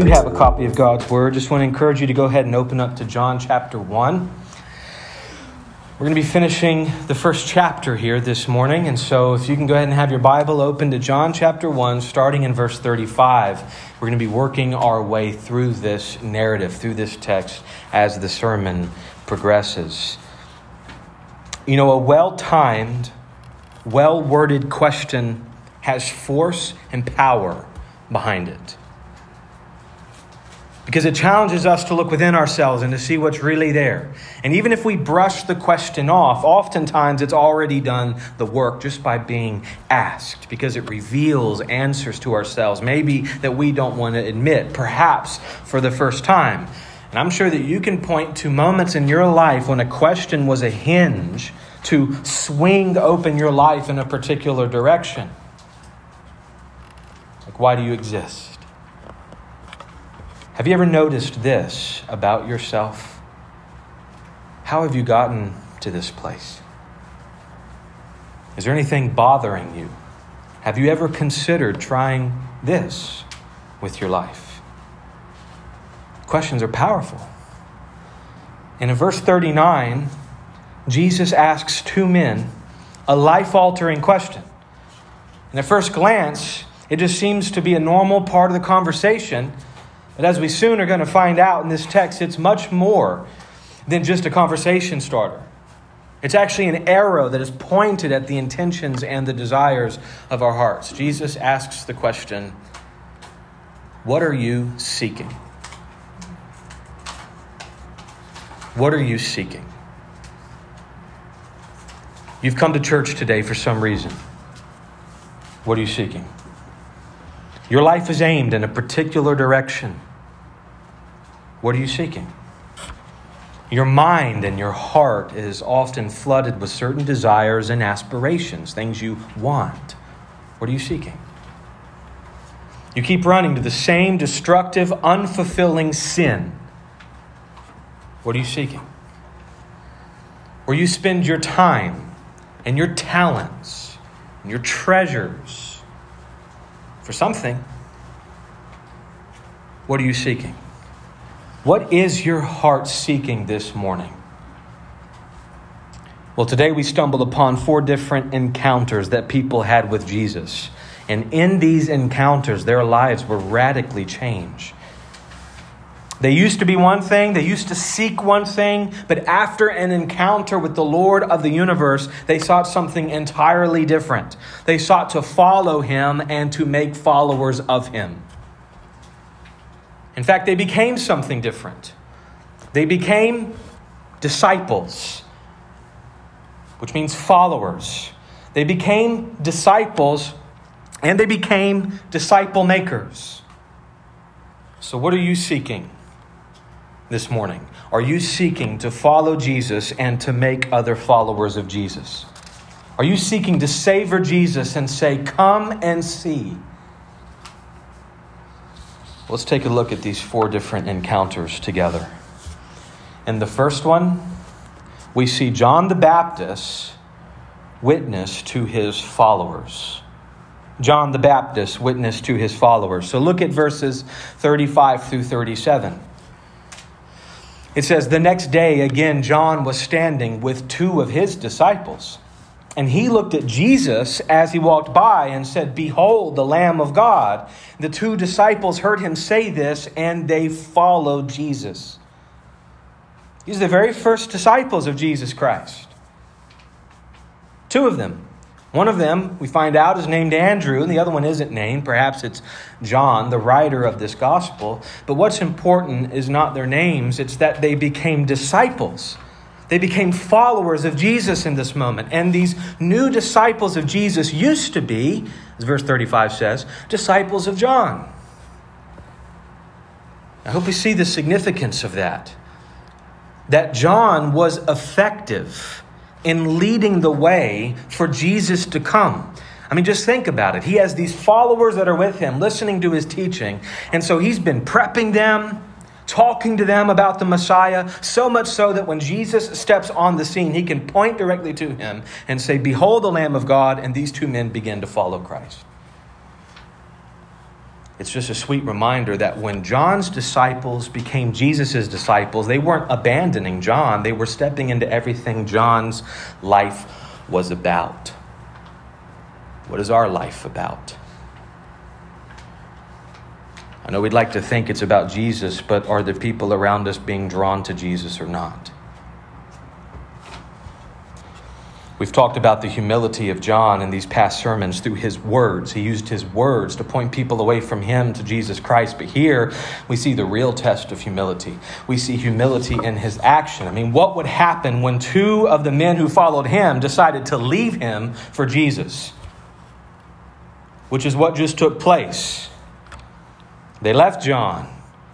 do have a copy of God's Word, just want to encourage you to go ahead and open up to John chapter 1. We're going to be finishing the first chapter here this morning, and so if you can go ahead and have your Bible open to John chapter 1, starting in verse 35, we're going to be working our way through this narrative, through this text, as the sermon progresses. You know, a well timed, well worded question has force and power behind it. Because it challenges us to look within ourselves and to see what's really there. And even if we brush the question off, oftentimes it's already done the work just by being asked, because it reveals answers to ourselves, maybe that we don't want to admit, perhaps for the first time. And I'm sure that you can point to moments in your life when a question was a hinge to swing open your life in a particular direction. Like, why do you exist? Have you ever noticed this about yourself? How have you gotten to this place? Is there anything bothering you? Have you ever considered trying this with your life? Questions are powerful. And in verse 39, Jesus asks two men a life altering question. And at first glance, it just seems to be a normal part of the conversation but as we soon are going to find out in this text, it's much more than just a conversation starter. It's actually an arrow that is pointed at the intentions and the desires of our hearts. Jesus asks the question What are you seeking? What are you seeking? You've come to church today for some reason. What are you seeking? Your life is aimed in a particular direction. What are you seeking? Your mind and your heart is often flooded with certain desires and aspirations, things you want. What are you seeking? You keep running to the same destructive, unfulfilling sin. What are you seeking? Where you spend your time and your talents and your treasures for something. What are you seeking? What is your heart seeking this morning? Well, today we stumbled upon four different encounters that people had with Jesus. And in these encounters, their lives were radically changed. They used to be one thing, they used to seek one thing, but after an encounter with the Lord of the universe, they sought something entirely different. They sought to follow him and to make followers of him. In fact, they became something different. They became disciples, which means followers. They became disciples and they became disciple makers. So, what are you seeking this morning? Are you seeking to follow Jesus and to make other followers of Jesus? Are you seeking to savor Jesus and say, Come and see? Let's take a look at these four different encounters together. In the first one, we see John the Baptist witness to his followers. John the Baptist witness to his followers. So look at verses 35 through 37. It says, The next day, again, John was standing with two of his disciples. And he looked at Jesus as he walked by and said, Behold, the Lamb of God. The two disciples heard him say this, and they followed Jesus. These are the very first disciples of Jesus Christ. Two of them. One of them, we find out, is named Andrew, and the other one isn't named. Perhaps it's John, the writer of this gospel. But what's important is not their names, it's that they became disciples. They became followers of Jesus in this moment. And these new disciples of Jesus used to be, as verse 35 says, disciples of John. I hope we see the significance of that. That John was effective in leading the way for Jesus to come. I mean, just think about it. He has these followers that are with him, listening to his teaching. And so he's been prepping them, talking to them about the Messiah, so much so that when Jesus steps on the scene, he can point directly to him and say, Behold the Lamb of God, and these two men begin to follow Christ. It's just a sweet reminder that when John's disciples became Jesus' disciples, they weren't abandoning John, they were stepping into everything John's life was about. What is our life about? I know we'd like to think it's about Jesus, but are the people around us being drawn to Jesus or not? We've talked about the humility of John in these past sermons through his words. He used his words to point people away from him to Jesus Christ. But here we see the real test of humility. We see humility in his action. I mean, what would happen when two of the men who followed him decided to leave him for Jesus? Which is what just took place. They left John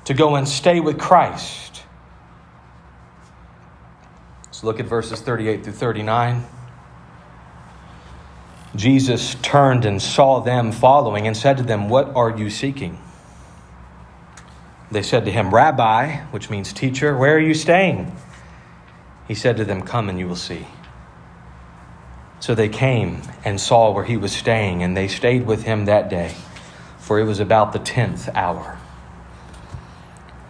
to go and stay with Christ. Let's look at verses 38 through 39. Jesus turned and saw them following and said to them, What are you seeking? They said to him, Rabbi, which means teacher, where are you staying? He said to them, Come and you will see. So they came and saw where he was staying, and they stayed with him that day, for it was about the tenth hour.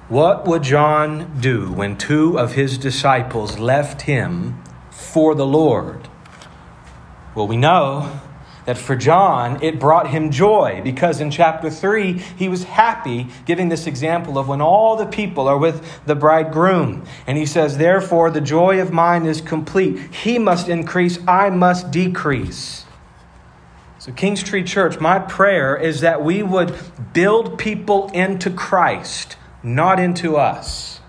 What would John do when two of his disciples left him for the Lord? Well, we know that for John, it brought him joy because in chapter 3, he was happy, giving this example of when all the people are with the bridegroom. And he says, Therefore, the joy of mine is complete. He must increase, I must decrease. So, Kings Tree Church, my prayer is that we would build people into Christ, not into us.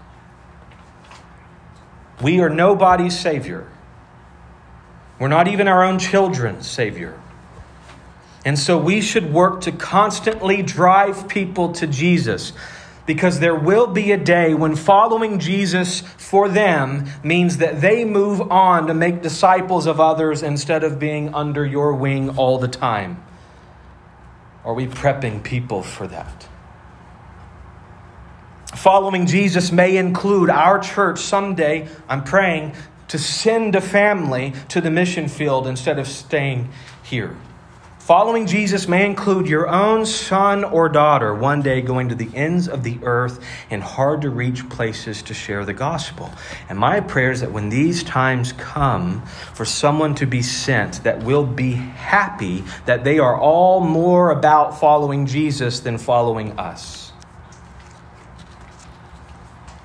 We are nobody's Savior. We're not even our own children's Savior. And so we should work to constantly drive people to Jesus because there will be a day when following Jesus for them means that they move on to make disciples of others instead of being under your wing all the time. Are we prepping people for that? Following Jesus may include our church someday, I'm praying, to send a family to the mission field instead of staying here. Following Jesus may include your own son or daughter one day going to the ends of the earth in hard to reach places to share the gospel. And my prayer is that when these times come for someone to be sent, that we'll be happy that they are all more about following Jesus than following us.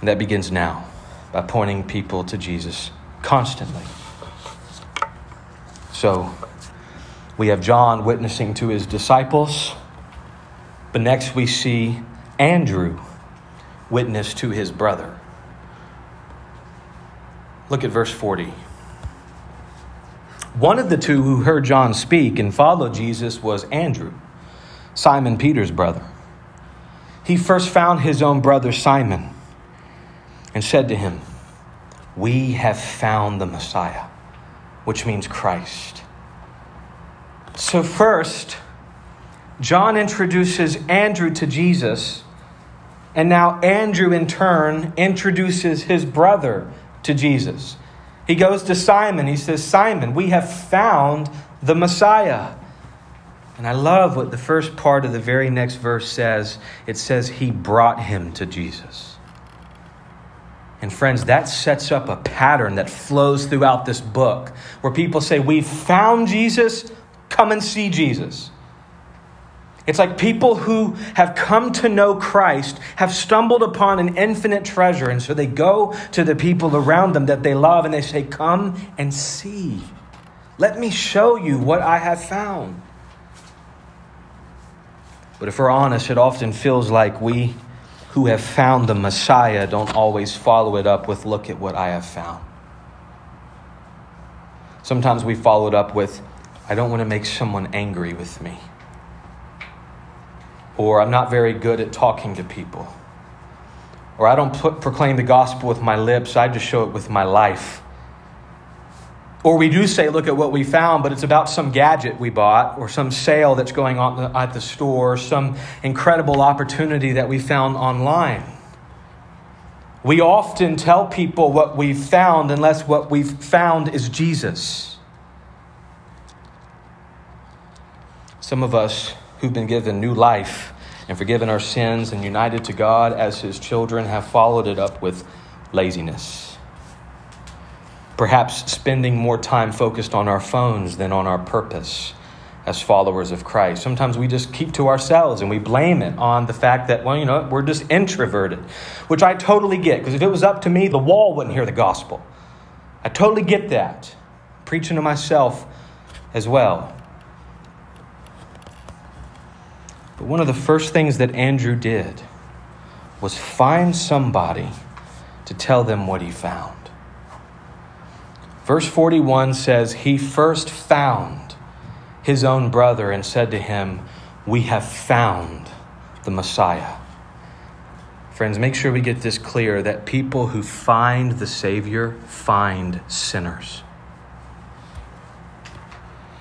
And that begins now by pointing people to Jesus constantly. So, we have John witnessing to his disciples, but next we see Andrew witness to his brother. Look at verse 40. One of the two who heard John speak and followed Jesus was Andrew, Simon Peter's brother. He first found his own brother Simon and said to him, we have found the Messiah, which means Christ. So, first, John introduces Andrew to Jesus, and now Andrew, in turn, introduces his brother to Jesus. He goes to Simon. He says, Simon, we have found the Messiah. And I love what the first part of the very next verse says. It says, He brought him to Jesus. And friends, that sets up a pattern that flows throughout this book where people say, We've found Jesus, come and see Jesus. It's like people who have come to know Christ have stumbled upon an infinite treasure, and so they go to the people around them that they love and they say, Come and see. Let me show you what I have found. But if we're honest, it often feels like we who have found the Messiah don't always follow it up with, Look at what I have found. Sometimes we follow it up with, I don't want to make someone angry with me. Or I'm not very good at talking to people. Or I don't put, proclaim the gospel with my lips, I just show it with my life. Or we do say, look at what we found, but it's about some gadget we bought, or some sale that's going on at the store, or some incredible opportunity that we found online. We often tell people what we've found unless what we've found is Jesus. Some of us who've been given new life and forgiven our sins and united to God as His children, have followed it up with laziness. Perhaps spending more time focused on our phones than on our purpose as followers of Christ. Sometimes we just keep to ourselves and we blame it on the fact that, well, you know, we're just introverted, which I totally get, because if it was up to me, the wall wouldn't hear the gospel. I totally get that. preaching to myself as well. But one of the first things that Andrew did was find somebody to tell them what he found. Verse 41 says, He first found his own brother and said to him, We have found the Messiah. Friends, make sure we get this clear that people who find the Savior find sinners.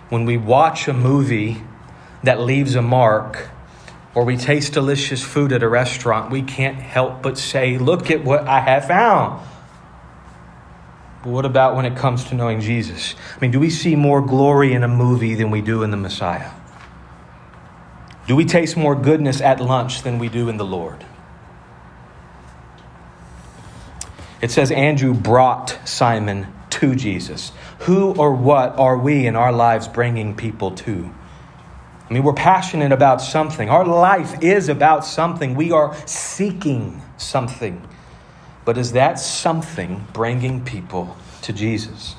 When we watch a movie that leaves a mark, or we taste delicious food at a restaurant, we can't help but say, Look at what I have found. But what about when it comes to knowing Jesus? I mean, do we see more glory in a movie than we do in the Messiah? Do we taste more goodness at lunch than we do in the Lord? It says Andrew brought Simon to Jesus. Who or what are we in our lives bringing people to? I mean, we're passionate about something. Our life is about something. We are seeking something. But is that something bringing people to Jesus?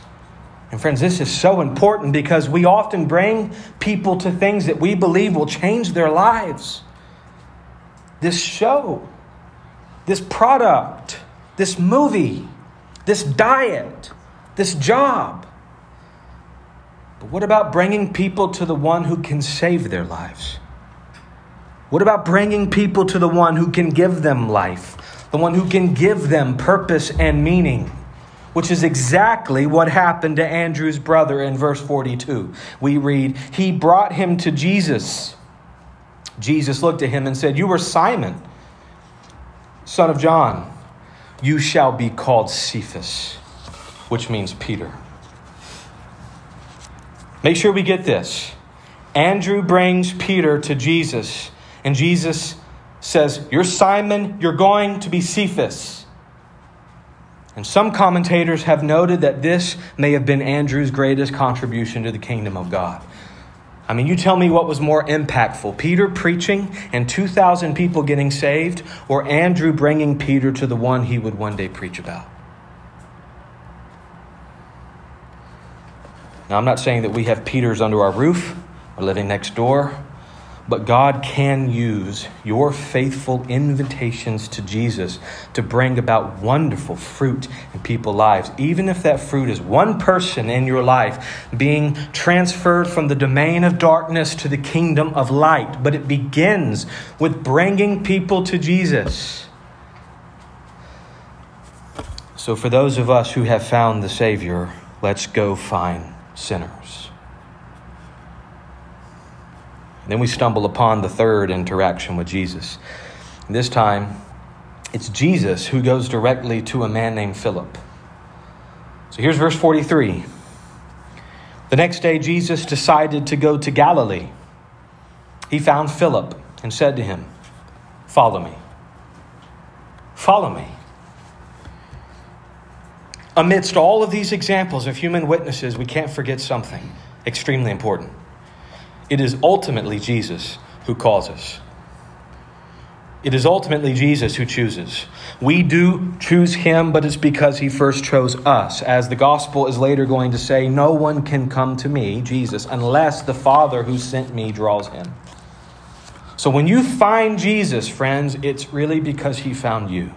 And friends, this is so important because we often bring people to things that we believe will change their lives. This show, this product, this movie, this diet, this job. But what about bringing people to the one who can save their lives? What about bringing people to the one who can give them life? the one who can give them purpose and meaning, which is exactly what happened to Andrew's brother in verse 42. We read, He brought him to Jesus. Jesus looked at him and said, You are Simon, son of John. You shall be called Cephas, which means Peter. Make sure we get this. Andrew brings Peter to Jesus, and Jesus says, You're Simon, you're going to be Cephas. And some commentators have noted that this may have been Andrew's greatest contribution to the kingdom of God. I mean, you tell me what was more impactful Peter preaching and 2,000 people getting saved, or Andrew bringing Peter to the one he would one day preach about? Now, I'm not saying that we have Peters under our roof or living next door. But God can use your faithful invitations to Jesus to bring about wonderful fruit in people's lives, even if that fruit is one person in your life being transferred from the domain of darkness to the kingdom of light. But it begins with bringing people to Jesus. So, for those of us who have found the Savior, let's go find sinners. Then we stumble upon the third interaction with Jesus. This time, it's Jesus who goes directly to a man named Philip. So here's verse 43. The next day, Jesus decided to go to Galilee. He found Philip and said to him, Follow me. Follow me. Amidst all of these examples of human witnesses, we can't forget something extremely important. It is ultimately Jesus who calls us. It is ultimately Jesus who chooses. We do choose him, but it's because he first chose us. As the gospel is later going to say, no one can come to me, Jesus, unless the Father who sent me draws him. So when you find Jesus, friends, it's really because he found you.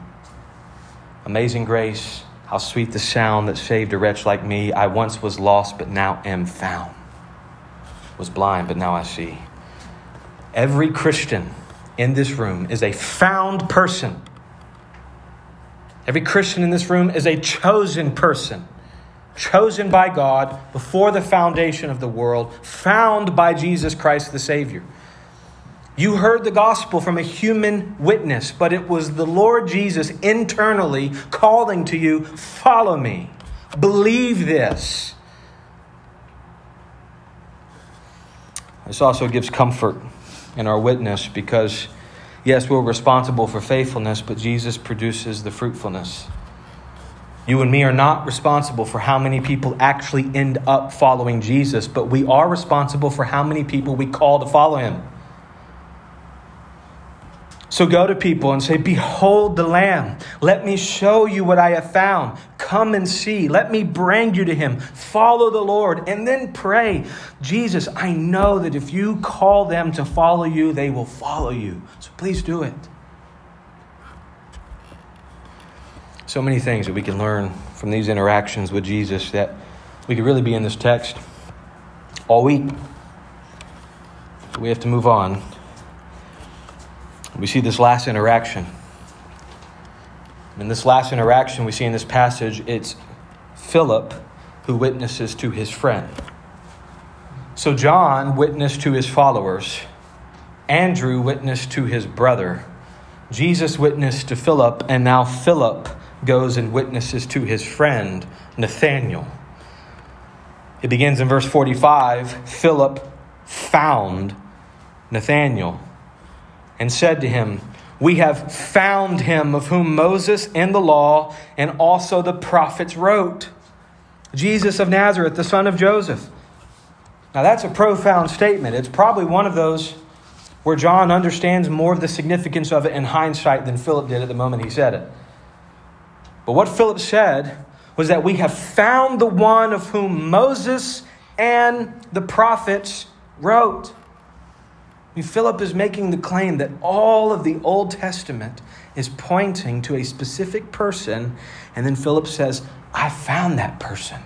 Amazing grace, how sweet the sound that saved a wretch like me. I once was lost, but now am found was blind, but now I see. Every Christian in this room is a found person. Every Christian in this room is a chosen person, chosen by God before the foundation of the world, found by Jesus Christ the Savior. You heard the gospel from a human witness, but it was the Lord Jesus internally calling to you, Follow me, believe this. This also gives comfort in our witness because Yes, we're responsible for faithfulness, but Jesus produces the fruitfulness. You and me are not responsible for how many people actually end up following Jesus, but we are responsible for how many people we call to follow him. So go to people and say, Behold the Lamb. Let me show you what I have found. Come and see. Let me bring you to him. Follow the Lord. And then pray, Jesus, I know that if you call them to follow you, they will follow you. So please do it. So many things that we can learn from these interactions with Jesus that we could really be in this text all week. We have to move on. We see this last interaction. In this last interaction we see in this passage, it's Philip who witnesses to his friend. So John witnessed to his followers, Andrew witnessed to his brother, Jesus witnessed to Philip, and now Philip goes and witnesses to his friend, Nathanael. It begins in verse 45 Philip found Nathanael and said to him, We have found him of whom Moses and the law and also the prophets wrote, Jesus of Nazareth, the son of Joseph. Now, that's a profound statement. It's probably one of those where John understands more of the significance of it in hindsight than Philip did at the moment he said it. But what Philip said was that we have found the one of whom Moses and the prophets wrote. I mean, Philip is making the claim that all of the Old Testament is pointing to a specific person, and then Philip says, I found that person.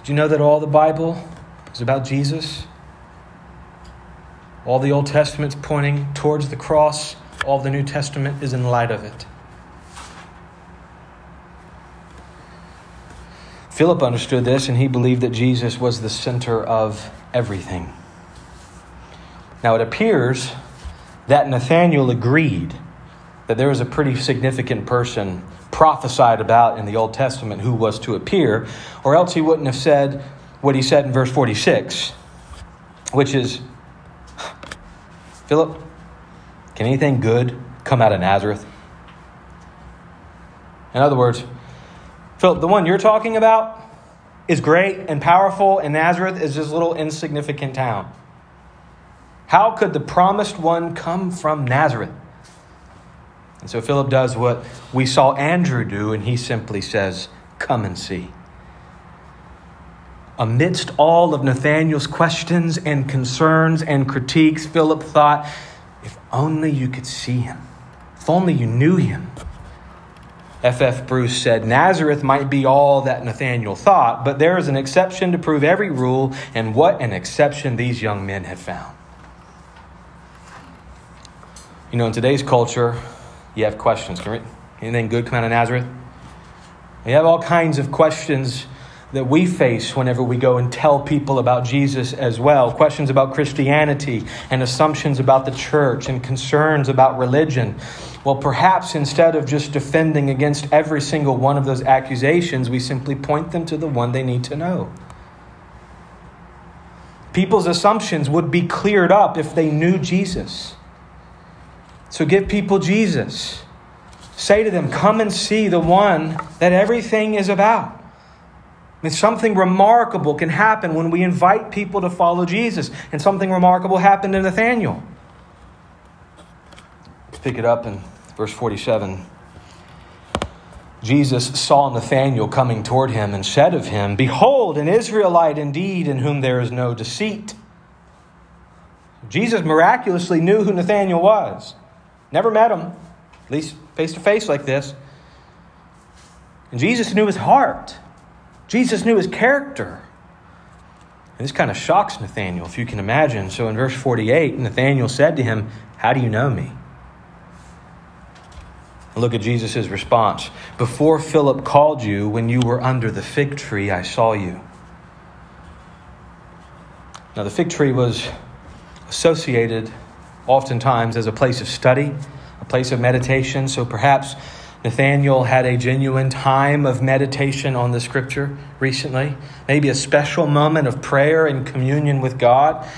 Did you know that all the Bible is about Jesus? All the Old Testament's pointing towards the cross, all the New Testament is in light of it. Philip understood this and he believed that Jesus was the center of everything. Now it appears that Nathanael agreed that there was a pretty significant person prophesied about in the Old Testament who was to appear, or else he wouldn't have said what he said in verse 46, which is Philip, can anything good come out of Nazareth? In other words, Philip, the one you're talking about is great and powerful, and Nazareth is this little insignificant town. How could the promised one come from Nazareth? And so Philip does what we saw Andrew do, and he simply says, Come and see. Amidst all of Nathanael's questions and concerns and critiques, Philip thought, If only you could see him, if only you knew him. F.F. Bruce said, Nazareth might be all that Nathanael thought, but there is an exception to prove every rule, and what an exception these young men had found. You know, in today's culture, you have questions. Can anything good come out of Nazareth? You have all kinds of questions that we face whenever we go and tell people about Jesus as well. Questions about Christianity and assumptions about the church and concerns about religion. Well, perhaps instead of just defending against every single one of those accusations, we simply point them to the one they need to know. People's assumptions would be cleared up if they knew Jesus. So give people Jesus. Say to them, Come and see the one that everything is about. I mean, something remarkable can happen when we invite people to follow Jesus. And something remarkable happened to Nathanael pick it up in verse 47. Jesus saw Nathanael coming toward him and said of him, Behold, an Israelite indeed, in whom there is no deceit. Jesus miraculously knew who Nathanael was. Never met him, at least face to face like this. And Jesus knew his heart. Jesus knew his character. And this kind of shocks Nathanael, if you can imagine. So in verse 48, Nathanael said to him, How do you know me? Look at Jesus' response. Before Philip called you, when you were under the fig tree, I saw you. Now, the fig tree was associated oftentimes as a place of study, a place of meditation. So perhaps Nathanael had a genuine time of meditation on the scripture recently, maybe a special moment of prayer and communion with God.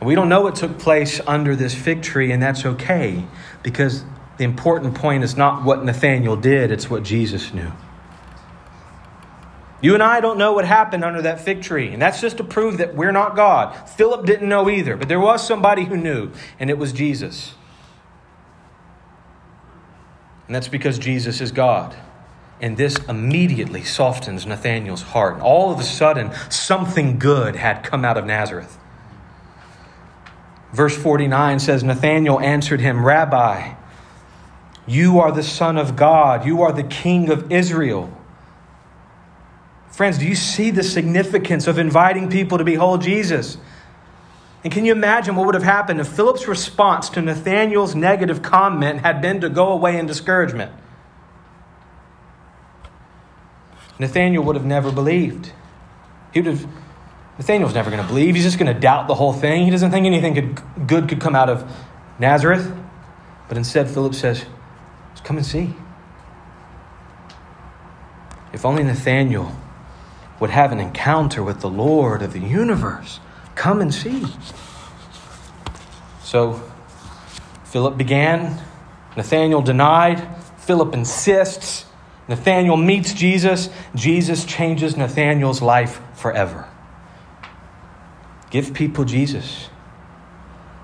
We don't know what took place under this fig tree, and that's okay because the important point is not what Nathanael did, it's what Jesus knew. You and I don't know what happened under that fig tree, and that's just to prove that we're not God. Philip didn't know either, but there was somebody who knew, and it was Jesus. And that's because Jesus is God. And this immediately softens Nathanael's heart. And All of a sudden, something good had come out of Nazareth. Verse 49 says Nathanael answered him, Rabbi, you are the Son of God, you are the King of Israel. Friends, do you see the significance of inviting people to behold Jesus? And can you imagine what would have happened if Philip's response to Nathanael's negative comment had been to go away in discouragement? Nathanael would have never believed. He would have Nathanael's never going to believe. He's just going to doubt the whole thing. He doesn't think anything could, good could come out of Nazareth. But instead, Philip says, Come and see. If only Nathanael would have an encounter with the Lord of the universe. Come and see. So Philip began. Nathanael denied. Philip insists. Nathanael meets Jesus. Jesus changes Nathanael's life forever. Give people Jesus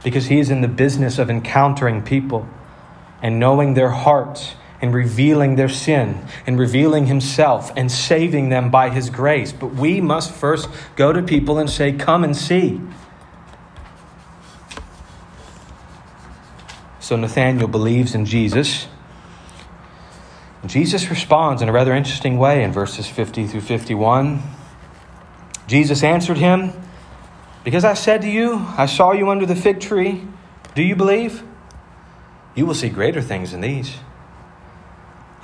because he is in the business of encountering people and knowing their hearts and revealing their sin and revealing himself and saving them by his grace. But we must first go to people and say, Come and see. So Nathanael believes in Jesus. Jesus responds in a rather interesting way in verses 50 through 51. Jesus answered him, because I said to you, I saw you under the fig tree. Do you believe? You will see greater things than these.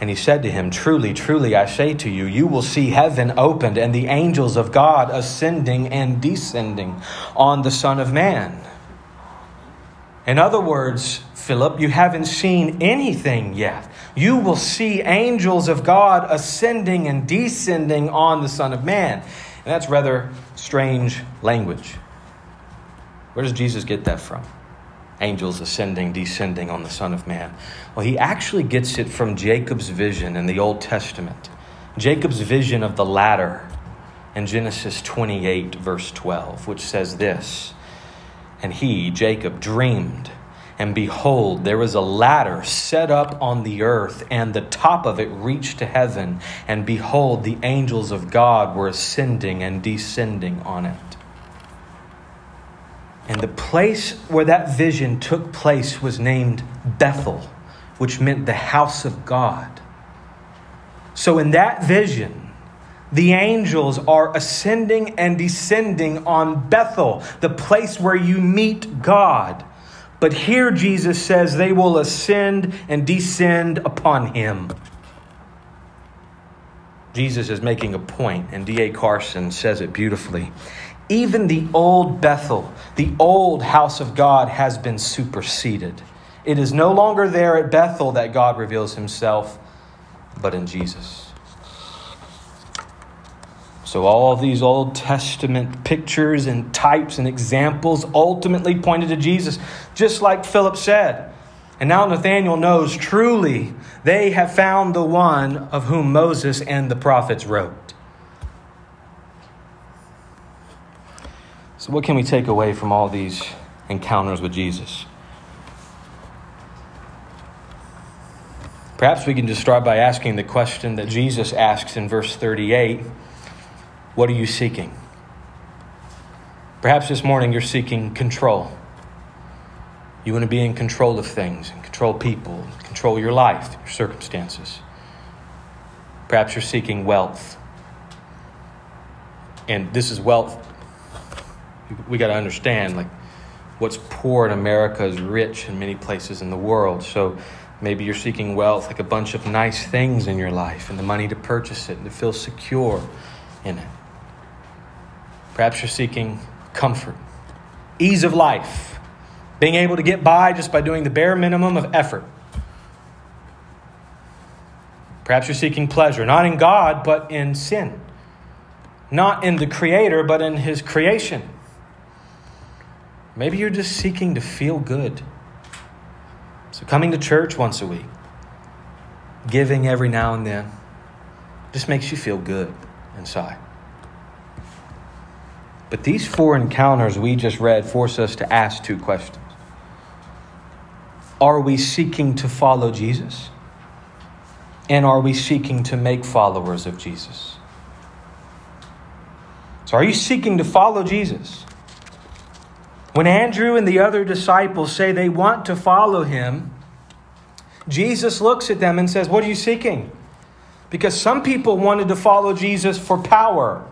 And he said to him, Truly, truly, I say to you, you will see heaven opened and the angels of God ascending and descending on the Son of Man. In other words, Philip, you haven't seen anything yet. You will see angels of God ascending and descending on the Son of Man. And that's rather strange language. Where does Jesus get that from? Angels ascending, descending on the Son of Man. Well, he actually gets it from Jacob's vision in the Old Testament. Jacob's vision of the ladder in Genesis 28, verse 12, which says this And he, Jacob, dreamed, and behold, there was a ladder set up on the earth, and the top of it reached to heaven. And behold, the angels of God were ascending and descending on it. And the place where that vision took place was named Bethel, which meant the house of God. So, in that vision, the angels are ascending and descending on Bethel, the place where you meet God. But here Jesus says they will ascend and descend upon him. Jesus is making a point, and D.A. Carson says it beautifully. Even the old Bethel, the old house of God, has been superseded. It is no longer there at Bethel that God reveals himself, but in Jesus. So, all of these Old Testament pictures and types and examples ultimately pointed to Jesus, just like Philip said. And now Nathanael knows truly they have found the one of whom Moses and the prophets wrote. So, what can we take away from all these encounters with Jesus? Perhaps we can just start by asking the question that Jesus asks in verse 38 What are you seeking? Perhaps this morning you're seeking control. You want to be in control of things and control people, control your life, your circumstances. Perhaps you're seeking wealth. And this is wealth we got to understand like what's poor in America is rich in many places in the world. So maybe you're seeking wealth, like a bunch of nice things in your life, and the money to purchase it and to feel secure in it. Perhaps you're seeking comfort, ease of life, being able to get by just by doing the bare minimum of effort. Perhaps you're seeking pleasure, not in God, but in sin. Not in the Creator, but in His creation. Maybe you're just seeking to feel good. So, coming to church once a week, giving every now and then, just makes you feel good inside. But these four encounters we just read force us to ask two questions Are we seeking to follow Jesus? And are we seeking to make followers of Jesus? So, are you seeking to follow Jesus? When Andrew and the other disciples say they want to follow him, Jesus looks at them and says, What are you seeking? Because some people wanted to follow Jesus for power.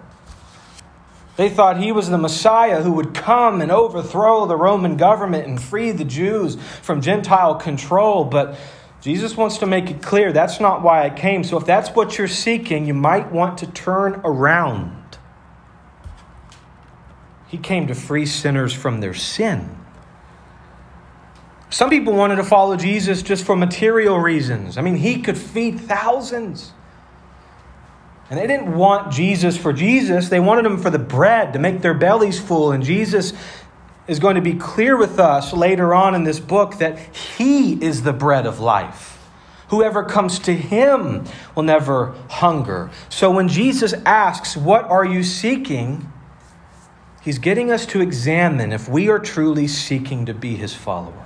They thought he was the Messiah who would come and overthrow the Roman government and free the Jews from Gentile control. But Jesus wants to make it clear that's not why I came. So if that's what you're seeking, you might want to turn around. He came to free sinners from their sin. Some people wanted to follow Jesus just for material reasons. I mean, he could feed thousands. And they didn't want Jesus for Jesus, they wanted him for the bread to make their bellies full. And Jesus is going to be clear with us later on in this book that he is the bread of life. Whoever comes to him will never hunger. So when Jesus asks, What are you seeking? He's getting us to examine if we are truly seeking to be his follower.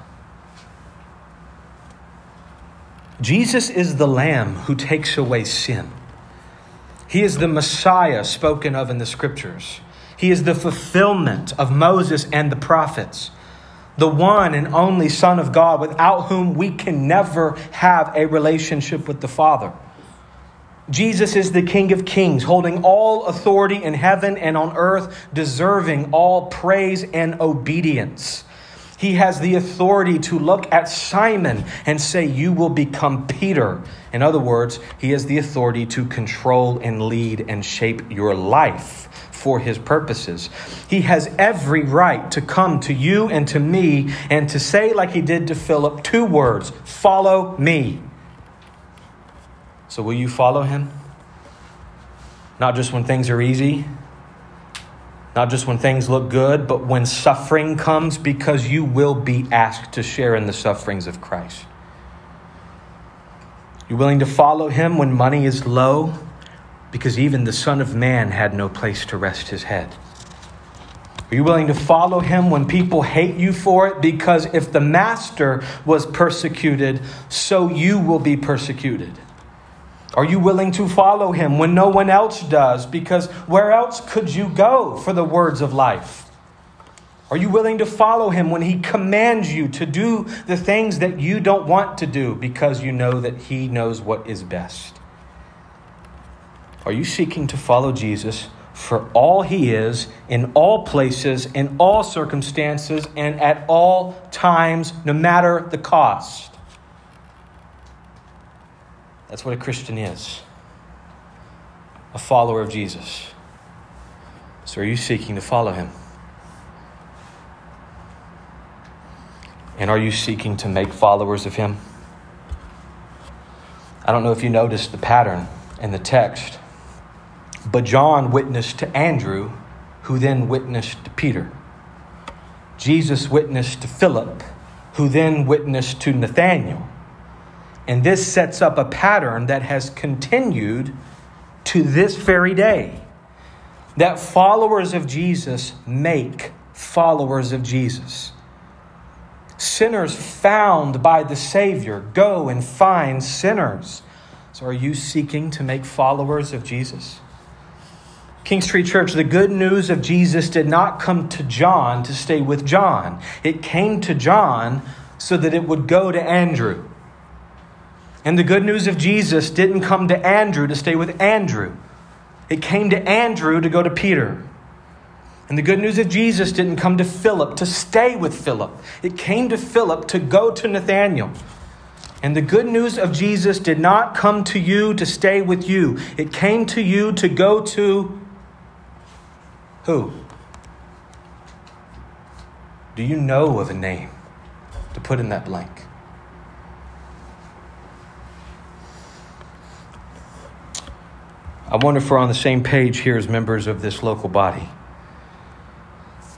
Jesus is the Lamb who takes away sin. He is the Messiah spoken of in the scriptures. He is the fulfillment of Moses and the prophets, the one and only Son of God without whom we can never have a relationship with the Father. Jesus is the King of Kings, holding all authority in heaven and on earth, deserving all praise and obedience. He has the authority to look at Simon and say, You will become Peter. In other words, he has the authority to control and lead and shape your life for his purposes. He has every right to come to you and to me and to say, like he did to Philip, two words follow me. So, will you follow him? Not just when things are easy, not just when things look good, but when suffering comes, because you will be asked to share in the sufferings of Christ. You willing to follow him when money is low? Because even the Son of Man had no place to rest his head. Are you willing to follow him when people hate you for it? Because if the master was persecuted, so you will be persecuted. Are you willing to follow him when no one else does? Because where else could you go for the words of life? Are you willing to follow him when he commands you to do the things that you don't want to do because you know that he knows what is best? Are you seeking to follow Jesus for all he is, in all places, in all circumstances, and at all times, no matter the cost? That's what a Christian is a follower of Jesus. So, are you seeking to follow him? And are you seeking to make followers of him? I don't know if you noticed the pattern in the text, but John witnessed to Andrew, who then witnessed to Peter. Jesus witnessed to Philip, who then witnessed to Nathanael. And this sets up a pattern that has continued to this very day. That followers of Jesus make followers of Jesus. Sinners found by the Savior go and find sinners. So, are you seeking to make followers of Jesus? King Street Church, the good news of Jesus did not come to John to stay with John. It came to John so that it would go to Andrew. And the good news of Jesus didn't come to Andrew to stay with Andrew, it came to Andrew to go to Peter. And the good news of Jesus didn't come to Philip to stay with Philip, it came to Philip to go to Nathanael. And the good news of Jesus did not come to you to stay with you, it came to you to go to who? Do you know of a name to put in that blank? I wonder if we're on the same page here as members of this local body.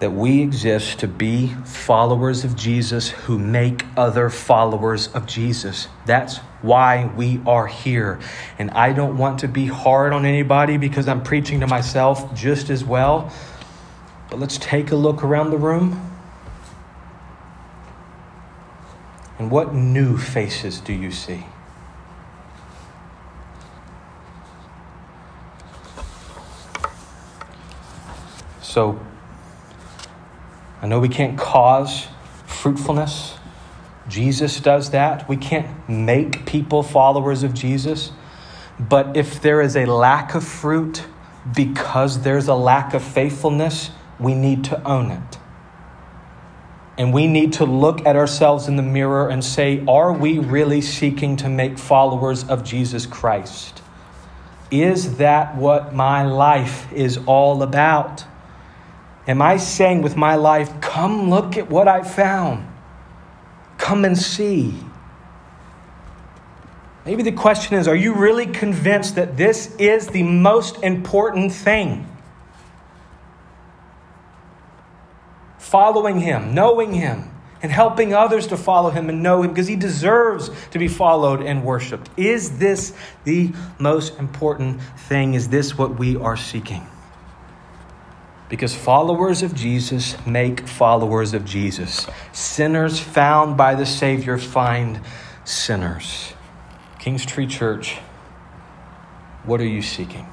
that we exist to be followers of Jesus who make other followers of Jesus. That's why we are here. And I don't want to be hard on anybody because I'm preaching to myself just as well. But let's take a look around the room. And what new faces do you see? So, I know we can't cause fruitfulness. Jesus does that. We can't make people followers of Jesus. But if there is a lack of fruit because there's a lack of faithfulness, we need to own it. And we need to look at ourselves in the mirror and say, are we really seeking to make followers of Jesus Christ? Is that what my life is all about? Am I saying with my life, come look at what I found? Come and see. Maybe the question is, are you really convinced that this is the most important thing? Following Him, knowing Him, and helping others to follow Him and know Him because He deserves to be followed and worshiped. Is this the most important thing? Is this what we are seeking? Because followers of Jesus make followers of Jesus. Sinners found by the Savior find sinners. King's Tree Church, what are you seeking?